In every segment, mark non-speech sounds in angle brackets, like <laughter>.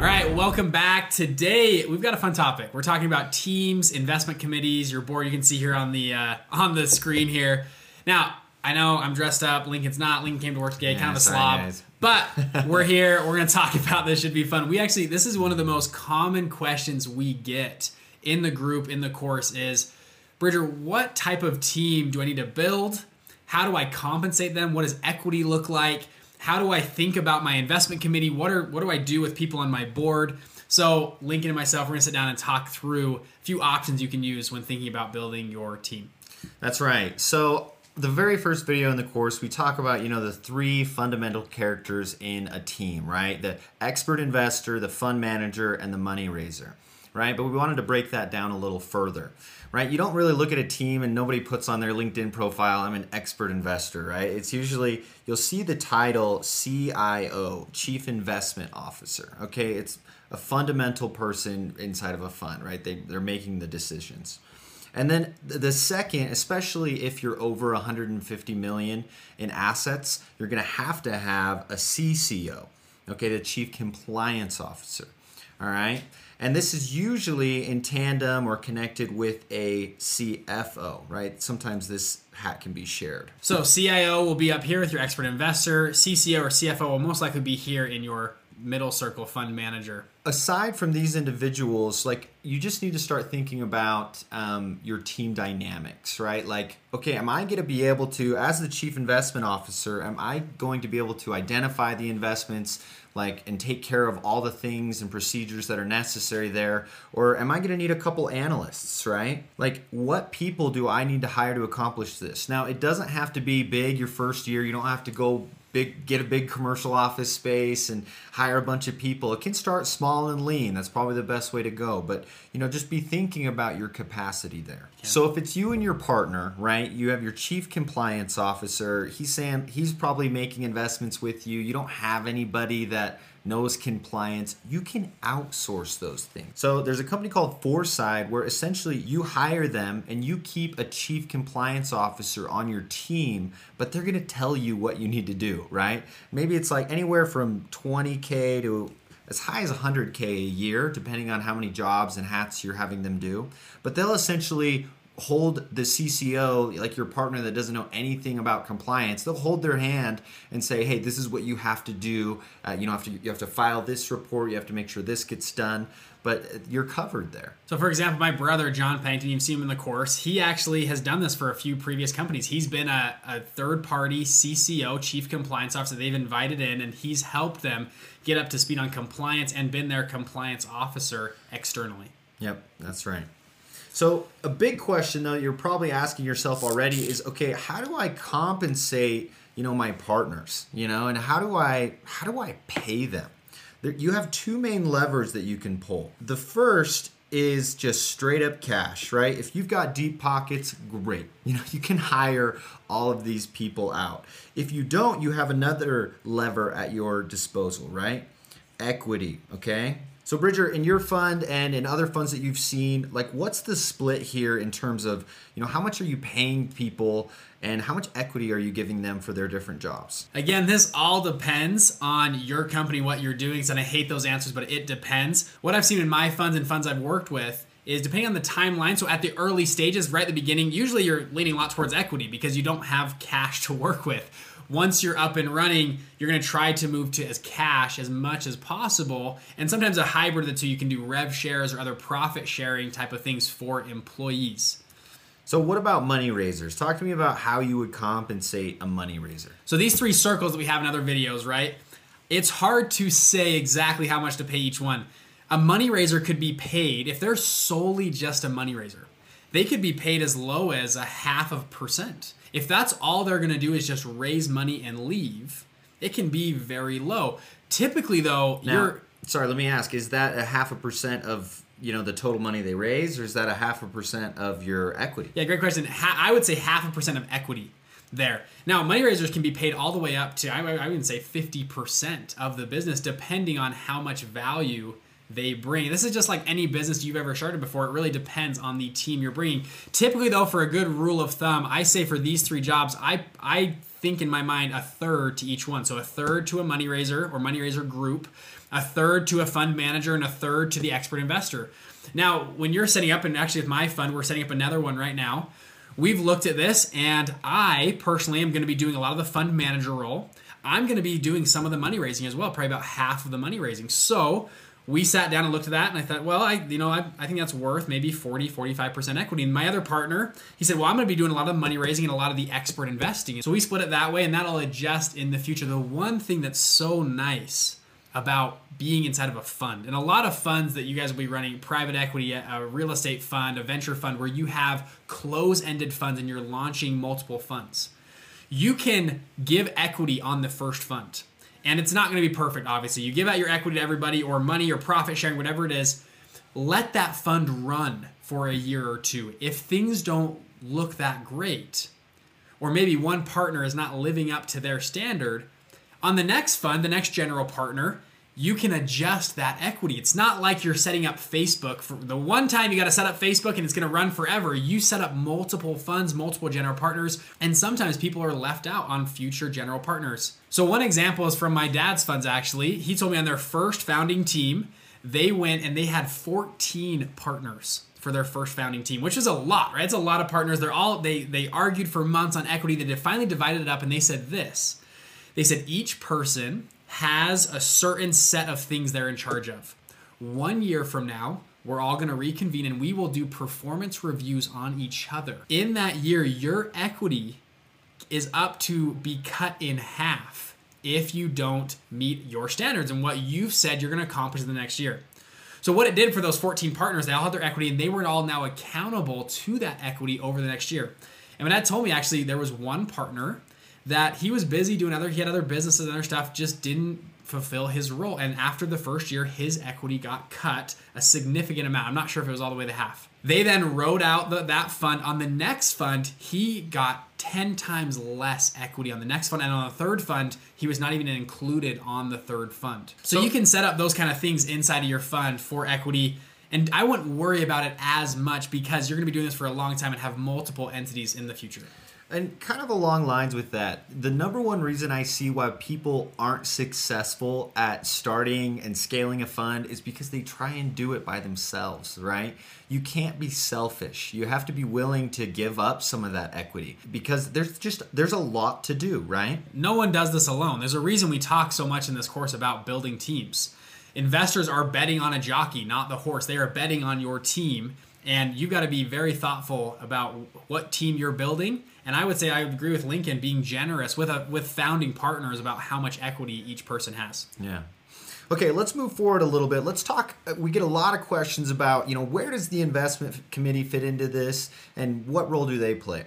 All right, welcome back. Today we've got a fun topic. We're talking about teams, investment committees. Your board you can see here on the uh, on the screen here. Now I know I'm dressed up. Lincoln's not. Lincoln came to work today, Yeah, kind of a slob. guys. But <laughs> we're here. We're going to talk about this. Should be fun. We actually this is one of the most common questions we get in the group in the course is, Bridger, what type of team do I need to build? How do I compensate them? What does equity look like? How do I think about my investment committee? What are what do I do with people on my board? So Lincoln and myself, we're gonna sit down and talk through a few options you can use when thinking about building your team. That's right. So the very first video in the course, we talk about you know the three fundamental characters in a team, right? The expert investor, the fund manager, and the money raiser, right? But we wanted to break that down a little further, right? You don't really look at a team and nobody puts on their LinkedIn profile, "I'm an expert investor," right? It's usually you'll see the title CIO, Chief Investment Officer. Okay, it's a fundamental person inside of a fund, right? They they're making the decisions. And then the second, especially if you're over 150 million in assets, you're going to have to have a CCO, okay, the Chief Compliance Officer. All right? And this is usually in tandem or connected with a CFO, right? Sometimes this hat can be shared. So CIO will be up here with your expert investor. CCO or CFO will most likely be here in your middle circle fund manager. Aside from these individuals, like you just need to start thinking about um, your team dynamics, right? Like, okay, am I going to be able to, as the chief investment officer, am I going to be able to identify the investments, like, and take care of all the things and procedures that are necessary there, or am I going to need a couple analysts, right? Like, what people do I need to hire to accomplish this? Now, it doesn't have to be big your first year. You don't have to go big get a big commercial office space and hire a bunch of people it can start small and lean. That's probably the best way to go. But you know just be thinking about your capacity there. So if it's you and your partner right you have your chief compliance officer he's saying he's probably making investments with you. You don't have anybody that knows compliance, you can outsource those things. So there's a company called Foreside where essentially you hire them and you keep a chief compliance officer on your team, but they're going to tell you what you need to do, right? Maybe it's like anywhere from 20k to as high as 100k a year depending on how many jobs and hats you're having them do. But they'll essentially hold the CCO, like your partner that doesn't know anything about compliance, they'll hold their hand and say, "Hey, this is what you have to do. Uh, you know, have to you have to file this report. You have to make sure this gets done." But you're covered there. So, for example, my brother John Pennington, you've seen him in the course. He actually has done this for a few previous companies. He's been a, a third-party CCO, Chief Compliance Officer. They've invited in, and he's helped them get up to speed on compliance and been their compliance officer externally. Yep, that's right. So, a big question though you're probably asking yourself already is okay, how do I compensate, you know, my partners, you know, and how do I how do I pay them? You have two main levers that you can pull. The first is just straight up cash, right? If you've got deep pockets, great. <laughs> You know, you can hire all of these people out. If you don't, you have another lever at your disposal, right? Equity, okay? So Bridger, in your fund and in other funds that you've seen, like what's the split here in terms of, you know, how much are you paying people and how much equity are you giving them for their different jobs? Again, this all depends on your company, what you're doing. And I hate those answers, but it depends. What I've seen in my funds and funds I've worked with is depending on the timeline. So at the early stages, right at the beginning, usually you're leaning a lot towards equity because you don't have cash to work with. Once you're up and running, you're going to try to move to as cash as much as possible. And sometimes a hybrid of the two, you can do rev shares or other profit sharing type of things for employees. So what about money raisers? Talk to me about how you would compensate a money raiser. So these three circles that we have in other videos, right? It's hard to say exactly how much to pay each one. A money raiser could be paid if they're solely just a money raiser. They could be paid as low as a half of percent. If that's all they're going to do is just raise money and leave, it can be very low. Typically though, Now, you're sorry, let me ask: Is that a half a percent of you know the total money they raise, or is that a half a percent of your equity? Yeah, great question. Ha- I would say half a percent of equity there. Now, money raisers can be paid all the way up to I, I would say fifty percent of the business, depending on how much value they bring. This is just like any business you've ever started before. It really depends on the team you're bringing. Typically, though, for a good rule of thumb, I say for these three jobs, I I think in my mind a third to each one. So a third to a money raiser or money raiser group, a third to a fund manager, and a third to the expert investor. Now, when you're setting up, and actually with my fund, we're setting up another one right now. We've looked at this, and I personally am going to be doing a lot of the fund manager role. I'm going to be doing some of the money raising as well, probably about half of the money raising. So we sat down and looked at that and I thought, well, I you know, I, I think that's worth maybe 40, 45% equity. And my other partner, he said, well, I'm going to be doing a lot of money raising and a lot of the expert investing. So we split it that way and that'll adjust in the future. The one thing that's so nice about being inside of a fund and a lot of funds that you guys will be running private equity a real estate fund a venture fund where you have close-ended funds and you're launching multiple funds you can give equity on the first fund and it's not going to be perfect obviously. You give out your equity to everybody or money or profit sharing whatever it is let that fund run for a year or two. If things don't look that great or maybe one partner is not living up to their standard on the next fund the next general partner you can adjust that equity. It's not like you're setting up Facebook for the one time you got to set up Facebook and it's going to run forever. You set up multiple funds, multiple general partners, and sometimes people are left out on future general partners. So, one example is from my dad's funds actually. He told me on their first founding team, they went and they had 14 partners for their first founding team, which is a lot, right? It's a lot of partners. They're all they they argued for months on equity. They finally divided it up and they said this. They said each person has a certain set of things they're in charge of. One year from now, we're all going to reconvene and we will do performance reviews on each other. In that year, your equity is up to be cut in half if you don't meet your standards and what you've said you're going to accomplish in the next year. So what it did for those 14 partners, they all had their equity and they were all now accountable to that equity over the next year. And my dad told me actually there was one partner that he was busy doing other he had other businesses and other stuff just didn't fulfill his role. And after the first year his equity got cut a significant amount. I'm not sure if it was all the way to half. They then wrote out the, that fund. On the next fund he got 10 times less equity on the next fund. And on the third fund he was not even included on the third fund. So, so you can set up those kind of things inside of your fund for equity. And I wouldn't worry about it as much because you're going to be doing this for a long time and have multiple entities in the future. And kind of along lines with that, the number one reason I see why people aren't successful at starting and scaling a fund is because they try and do it by themselves, right? You can't be selfish. You have to be willing to give up some of that equity because there's just there's a lot to do, right? No one does this alone. There's a reason we talk so much in this course about building teams. Investors are betting on a jockey, not the horse. They are betting on your team and you've got to be very thoughtful about what team you're building and I would say I agree with Lincoln being generous with a with founding partners about how much equity each person has. Yeah. Okay, let's move forward a little bit. Let's talk. Uh, we get a lot of questions about, you know, where does the investment committee fit into this and what role do they play?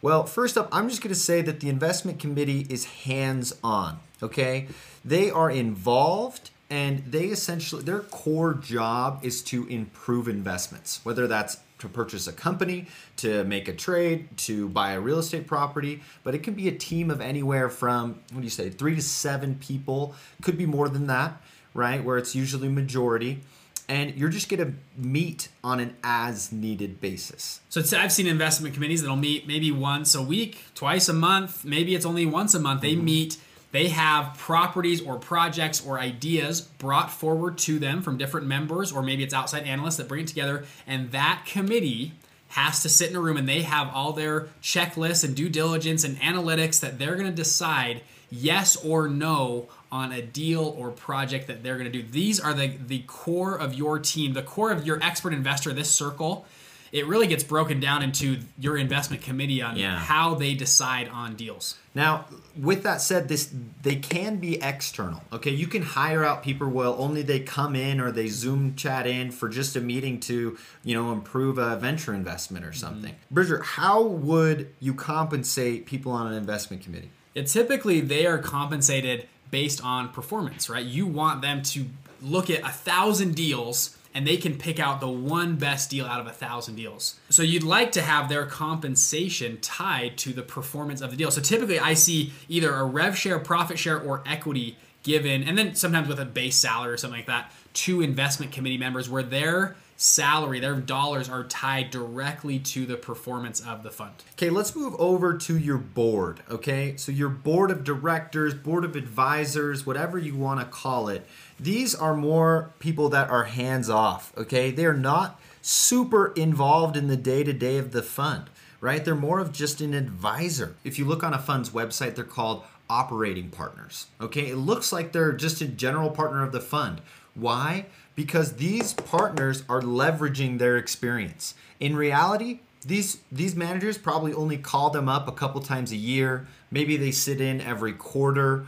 Well, first up, I'm just going to say that the investment committee is hands on, okay? They are involved and they essentially, their core job is to improve investments, whether that's to purchase a company, to make a trade, to buy a real estate property, but it can be a team of anywhere from, what do you say, three to seven people, could be more than that, right? Where it's usually majority. And you're just to meet on an as needed basis. So I've seen investment committees that'll meet maybe once a week, twice a month, maybe it's only once a month. They mm-hmm. meet they have properties or projects or ideas brought forward to them from different members, or maybe it's outside analysts that bring it together, and that committee has to sit in a room and they have all their checklists and due diligence and analytics that they're going to decide yes or no on a deal or project that they're going to do. These are the the core of your team, the core of your expert investor, this circle it really gets broken down into your investment committee on yeah. how they decide on deals. Now, with that said, this they can be external. Okay, you can hire out people. Well, only they come in or they Zoom chat in for just a meeting to you know improve a venture investment or something. Mm-hmm. Bridger, how would you compensate people on an investment committee? Typically they are compensated based on performance, right? You want them to look at a thousand deals and they can pick out the one best deal out of a thousand deals. So you'd like to have their compensation tied to the performance of the deal. So typically I see either a rev share, profit share, or equity given, and then sometimes with a base salary or something like that, to investment committee members where their salary, their dollars are tied directly to the performance of the fund. Okay, let's move over to your board. Okay, so your board of directors, board of advisors, whatever you want to call it, these are more people that are hands off. Okay, they're not super involved in the day to day of the fund, right? They're more of just an advisor. If you look on a fund's website, they're called operating partners. Okay, it looks like they're just a general partner of the fund. Why? Because these partners are leveraging their experience. In reality, these these managers probably only call them up a couple times a year. Maybe they sit in every quarter.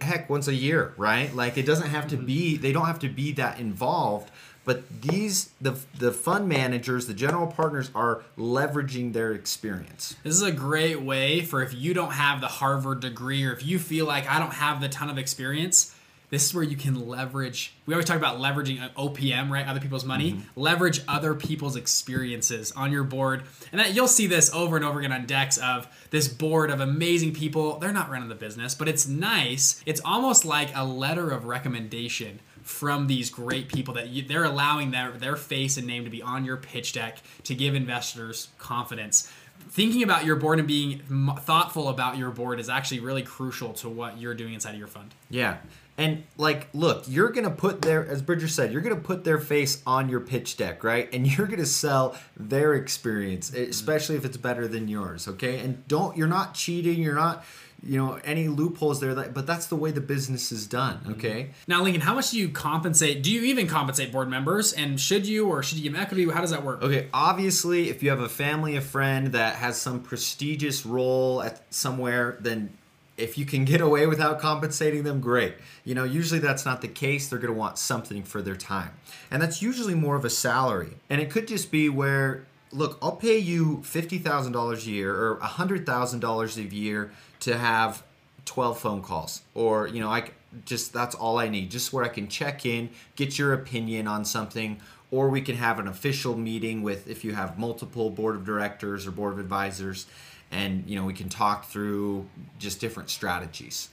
Heck, once a year, right? Like it doesn't have to mm-hmm. be they don't have to be that involved, but these the the fund managers the general partners are leveraging their experience this is a great way for if you don't have the harvard degree or if you feel like i don't have the ton of experience this is where you can leverage we always talk about leveraging opm right? Other people's money. Mm-hmm. leverage other people's experiences on your board. And that you'll see this over and over again on decks of this board of amazing people. They're not running the business but it's nice. It's almost like a letter of recommendation from these great people that you, they're allowing their their face and name to be on your pitch deck to give investors confidence thinking about your board and being thoughtful about your board is actually really crucial to what you're doing inside of your fund yeah and like, look, you're gonna put their, as Bridger said, you're gonna put their face on your pitch deck, right? And <laughs> you're gonna sell their experience, especially if it's better than yours, okay? And don't, you're not cheating, you're not, you know, any loopholes there. That, but that's the way the business is done, mm-hmm. okay? Now, Lincoln, how much do you compensate? Do you even compensate board members? And should you, or should you give them equity? How does that work? Okay, obviously, if you have a family, a friend that has some prestigious role at somewhere, then if you can get away without compensating them, great. You know, usually that's not the case. They're going to want something for their time. And that's usually more of a salary. And it could just be where, look, I'll pay you $50,000 a year or $100,000 a year to have 12 phone calls. Or, you know, I just, that's all I need. Just where I can check in, get your opinion on something. Or we can have an official meeting with, if you have multiple board of directors or board of advisors and you know we can talk through just different strategies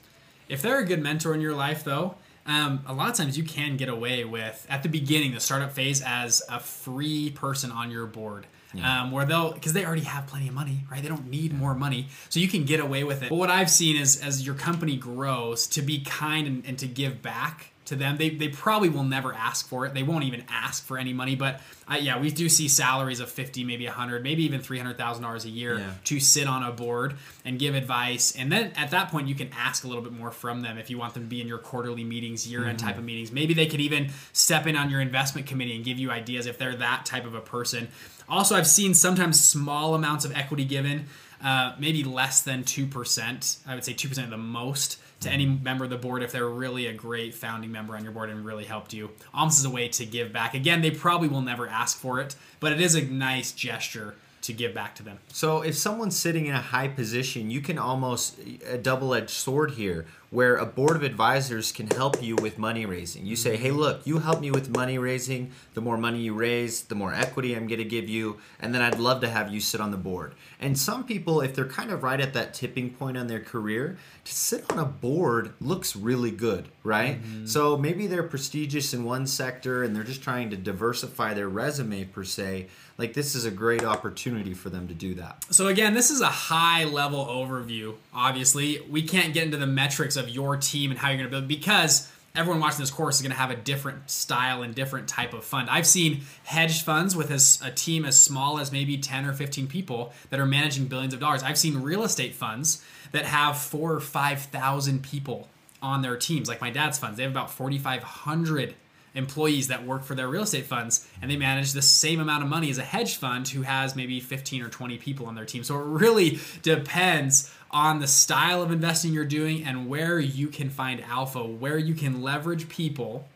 if they're a good mentor in your life though um, a lot of times you can get away with at the beginning the startup phase as a free person on your board yeah. um, where they'll because they already have plenty of money right? They don't need more money. So you can get away with it. But what i've seen is as your company grows to be kind and, and to give back to them. They, they probably will never ask for it. They won't even ask for any money. But uh, yeah, we do see salaries of 50, maybe 100, maybe even $300,000 a year yeah. to sit on a board and give advice. And then at that point, you can ask a little bit more from them if you want them to be in your quarterly meetings, year end mm-hmm. type of meetings. Maybe they could even step in on your investment committee and give you ideas if they're that type of a person. Also, I've seen sometimes small amounts of equity given. Uh, maybe less than 2%. I would say 2% the most to any member of the board if they're really a great founding member on your board and really helped you. Almost is a way to give back. Again, they probably will never ask for it, but it is a nice gesture to give back to them. So if someone's sitting in a high position, you can almost a double-edged sword here where a board of advisors can help you with money raising. You say, "Hey, look, you help me with money raising. The more money you raise, the more equity I'm going to give you, and then I'd love to have you sit on the board." And some people if they're kind of right at that tipping point on their career, to sit on a board looks really good, right? Mm-hmm. So maybe they're prestigious in one sector and they're just trying to diversify their resume per se like this is a great opportunity for them to do that. So again, this is a high level overview. Obviously, we can't get into the metrics of your team and how you're going to build because everyone watching this course is going to have a different style and different type of fund. I've seen hedge funds with a, a, team as small as maybe 10 or 15 people that are managing billions of dollars. I've seen real estate funds that have four or 5,000 people on their teams, like my dad's funds. They have about 4,500 employees that work for their real estate funds and they manage the same amount of money as a hedge fund who has maybe 15 or 20 people on their team. So it really depends on the style of investing you're doing and where you can find alpha, where you can leverage people.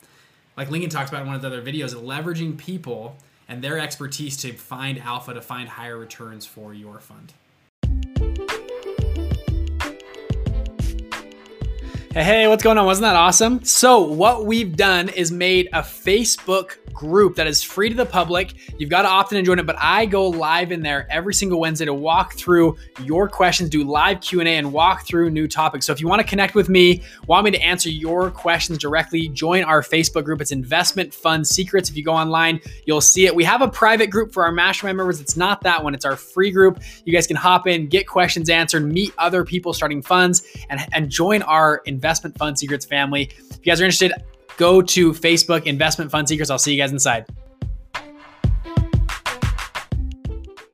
Like Lincoln talks about in one of the other videos, leveraging people and their expertise to find alpha to find higher returns for your fund. Hey, what's going on? Wasn't that awesome? So, what we've done is made a Facebook group that is free to the public. You've got to opt in and join it, but I go live in there every single Wednesday to walk through your questions, do live Q&A and walk through new topics. So if you want to connect with me, want me to answer your questions directly, join our Facebook group. It's Investment Fund Secrets. If you go online, you'll see it. We have a private group for our mastermind members. It's not that one. It's our free group. You guys can hop in, get questions answered, meet other people starting funds and and join our Investment Fund Secrets family. If you guys are interested, go to Facebook Investment Fund Secrets. I'll see you guys inside.